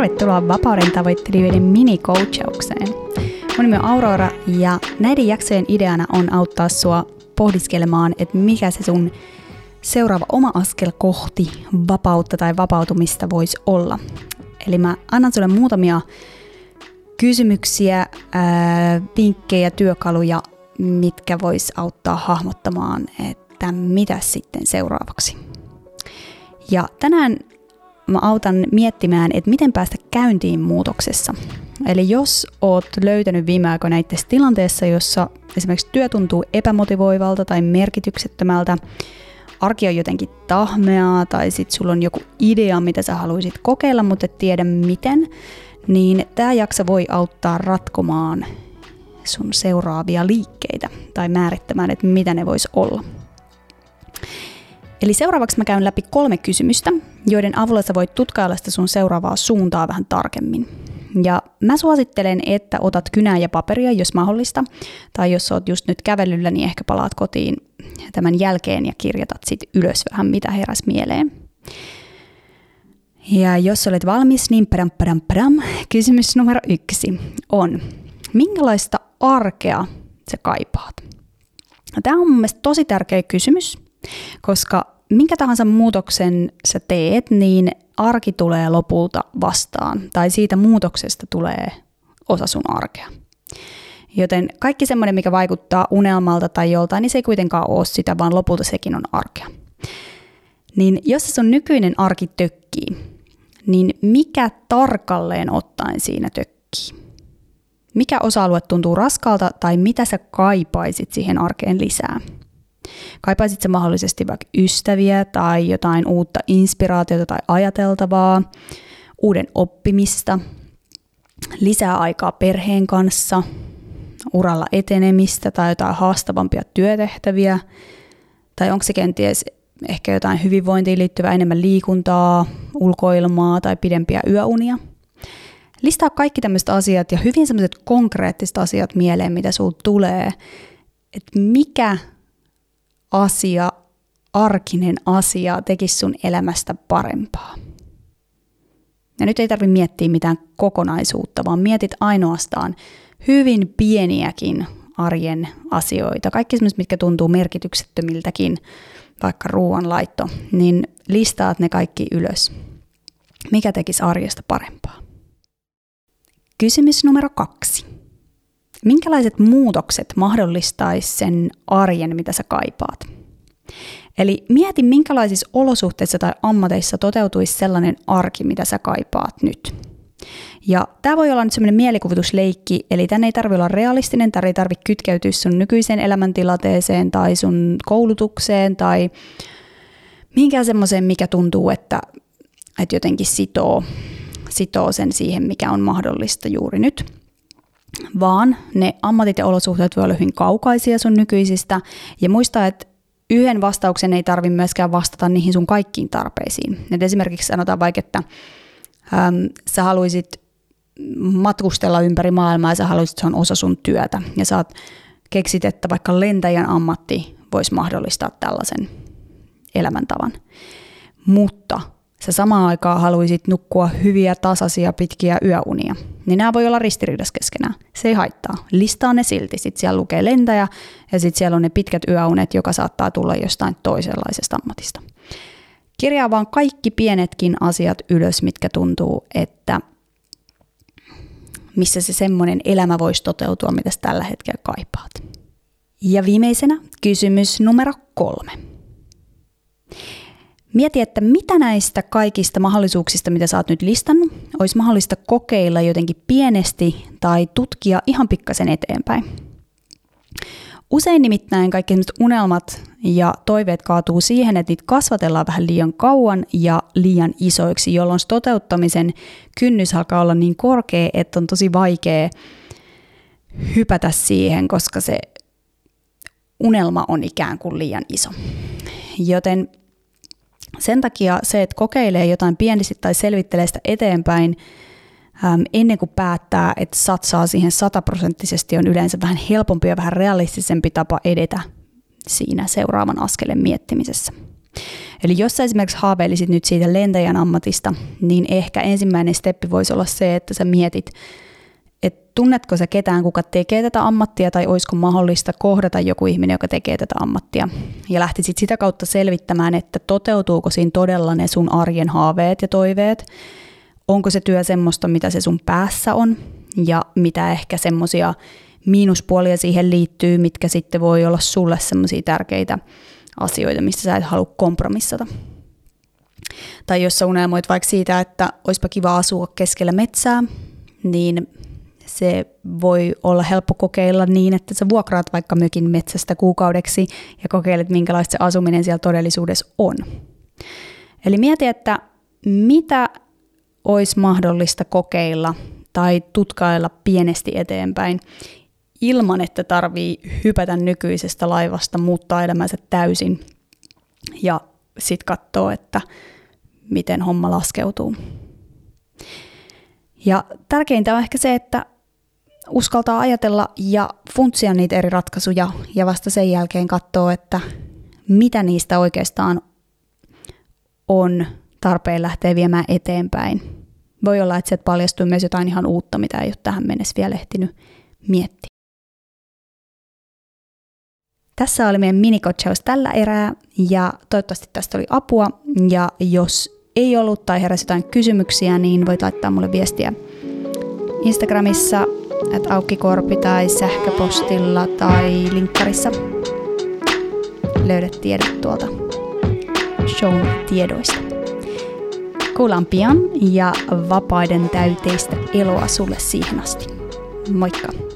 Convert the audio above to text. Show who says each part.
Speaker 1: tervetuloa Vapauden tavoittelijoiden mini-coachaukseen. Mun nimi on Aurora ja näiden jaksojen ideana on auttaa sua pohdiskelemaan, että mikä se sun seuraava oma askel kohti vapautta tai vapautumista voisi olla. Eli mä annan sulle muutamia kysymyksiä, ää, vinkkejä, työkaluja, mitkä vois auttaa hahmottamaan, että mitä sitten seuraavaksi. Ja tänään mä autan miettimään, että miten päästä käyntiin muutoksessa. Eli jos oot löytänyt viime aikoina itse tilanteessa, jossa esimerkiksi työ tuntuu epämotivoivalta tai merkityksettömältä, arki on jotenkin tahmeaa tai sitten sulla on joku idea, mitä sä haluaisit kokeilla, mutta et tiedä miten, niin tämä jakso voi auttaa ratkomaan sun seuraavia liikkeitä tai määrittämään, että mitä ne vois olla. Eli seuraavaksi mä käyn läpi kolme kysymystä, joiden avulla sä voit tutkailla sitä sun seuraavaa suuntaa vähän tarkemmin. Ja mä suosittelen, että otat kynää ja paperia, jos mahdollista, tai jos oot just nyt kävelyllä, niin ehkä palaat kotiin tämän jälkeen ja kirjoitat sit ylös vähän, mitä heräs mieleen. Ja jos olet valmis, niin pram, pram, pram. Kysymys numero yksi on, minkälaista arkea sä kaipaat? Tämä on mun mielestä tosi tärkeä kysymys, koska minkä tahansa muutoksen sä teet, niin arki tulee lopulta vastaan, tai siitä muutoksesta tulee osa sun arkea. Joten kaikki semmoinen, mikä vaikuttaa unelmalta tai joltain, niin se ei kuitenkaan ole sitä, vaan lopulta sekin on arkea. Niin jos se sun nykyinen arki tökkii, niin mikä tarkalleen ottaen siinä tökkii? Mikä osa-alue tuntuu raskalta tai mitä sä kaipaisit siihen arkeen lisää? Kaipaisit sä mahdollisesti vaikka ystäviä tai jotain uutta inspiraatiota tai ajateltavaa, uuden oppimista, lisää aikaa perheen kanssa, uralla etenemistä tai jotain haastavampia työtehtäviä, tai onko se kenties ehkä jotain hyvinvointiin liittyvää enemmän liikuntaa, ulkoilmaa tai pidempiä yöunia. Listaa kaikki tämmöiset asiat ja hyvin semmoiset konkreettiset asiat mieleen, mitä sul tulee, että mikä asia, arkinen asia tekisi sun elämästä parempaa. Ja nyt ei tarvitse miettiä mitään kokonaisuutta, vaan mietit ainoastaan hyvin pieniäkin arjen asioita, kaikki sellaiset, mitkä tuntuu merkityksettömiltäkin, vaikka ruoanlaitto, niin listaat ne kaikki ylös. Mikä tekisi arjesta parempaa? Kysymys numero kaksi. Minkälaiset muutokset mahdollistaisi sen arjen, mitä sä kaipaat? Eli mieti, minkälaisissa olosuhteissa tai ammateissa toteutuisi sellainen arki, mitä sä kaipaat nyt. Ja tämä voi olla nyt semmoinen mielikuvitusleikki, eli tänne ei tarvitse olla realistinen, tämä ei tarvitse kytkeytyä sun nykyiseen elämäntilanteeseen tai sun koulutukseen tai mihinkään semmoiseen, mikä tuntuu, että, että jotenkin sitoo, sitoo sen siihen, mikä on mahdollista juuri nyt vaan ne ammatit ja olosuhteet voi olla hyvin kaukaisia sun nykyisistä. Ja muista, että yhden vastauksen ei tarvitse myöskään vastata niihin sun kaikkiin tarpeisiin. Et esimerkiksi sanotaan vaikka, että äm, sä haluaisit matkustella ympäri maailmaa ja sä haluaisit, että se on osa sun työtä. Ja sä oot keksit, että vaikka lentäjän ammatti voisi mahdollistaa tällaisen elämäntavan. Mutta sä samaan aikaan haluaisit nukkua hyviä, tasaisia, pitkiä yöunia, niin nämä voi olla ristiriidassa keskenään. Se ei haittaa. Listaa ne silti. Sitten siellä lukee lentäjä ja sitten siellä on ne pitkät yöunet, joka saattaa tulla jostain toisenlaisesta ammatista. Kirjaa vaan kaikki pienetkin asiat ylös, mitkä tuntuu, että missä se semmoinen elämä voisi toteutua, mitä tällä hetkellä kaipaat. Ja viimeisenä kysymys numero kolme. Mieti, että mitä näistä kaikista mahdollisuuksista, mitä sä oot nyt listannut, olisi mahdollista kokeilla jotenkin pienesti tai tutkia ihan pikkasen eteenpäin. Usein nimittäin kaikki unelmat ja toiveet kaatuu siihen, että niitä kasvatellaan vähän liian kauan ja liian isoiksi, jolloin toteuttamisen kynnys alkaa olla niin korkea, että on tosi vaikea hypätä siihen, koska se unelma on ikään kuin liian iso. Joten sen takia se, että kokeilee jotain pienesti tai selvittelee sitä eteenpäin ennen kuin päättää, että satsaa siihen sataprosenttisesti, on yleensä vähän helpompi ja vähän realistisempi tapa edetä siinä seuraavan askelen miettimisessä. Eli jos sä esimerkiksi haaveilisit nyt siitä lentäjän ammatista, niin ehkä ensimmäinen steppi voisi olla se, että sä mietit, tunnetko sä ketään, kuka tekee tätä ammattia, tai olisiko mahdollista kohdata joku ihminen, joka tekee tätä ammattia. Ja lähtisit sitä kautta selvittämään, että toteutuuko siinä todella ne sun arjen haaveet ja toiveet, onko se työ semmoista, mitä se sun päässä on, ja mitä ehkä semmoisia miinuspuolia siihen liittyy, mitkä sitten voi olla sulle semmoisia tärkeitä asioita, mistä sä et halua kompromissata. Tai jos sä unelmoit vaikka siitä, että olisipa kiva asua keskellä metsää, niin se voi olla helppo kokeilla niin, että sä vuokraat vaikka mökin metsästä kuukaudeksi ja kokeilet, minkälaista se asuminen siellä todellisuudessa on. Eli mieti, että mitä olisi mahdollista kokeilla tai tutkailla pienesti eteenpäin ilman, että tarvii hypätä nykyisestä laivasta, muuttaa elämänsä täysin ja sitten katsoa, että miten homma laskeutuu. Ja tärkeintä on ehkä se, että uskaltaa ajatella ja funtsia niitä eri ratkaisuja ja vasta sen jälkeen katsoa, että mitä niistä oikeastaan on tarpeen lähteä viemään eteenpäin. Voi olla, että sieltä paljastuu myös jotain ihan uutta, mitä ei ole tähän mennessä vielä ehtinyt miettiä. Tässä oli meidän minikotsaus tällä erää ja toivottavasti tästä oli apua ja jos ei ollut tai heräsi jotain kysymyksiä, niin voit laittaa mulle viestiä Instagramissa että aukkikorpi tai sähköpostilla tai linkkarissa löydät tiedot tuolta shown tiedoista. Kuullaan pian ja vapaiden täyteistä eloa sulle siihen asti. Moikka!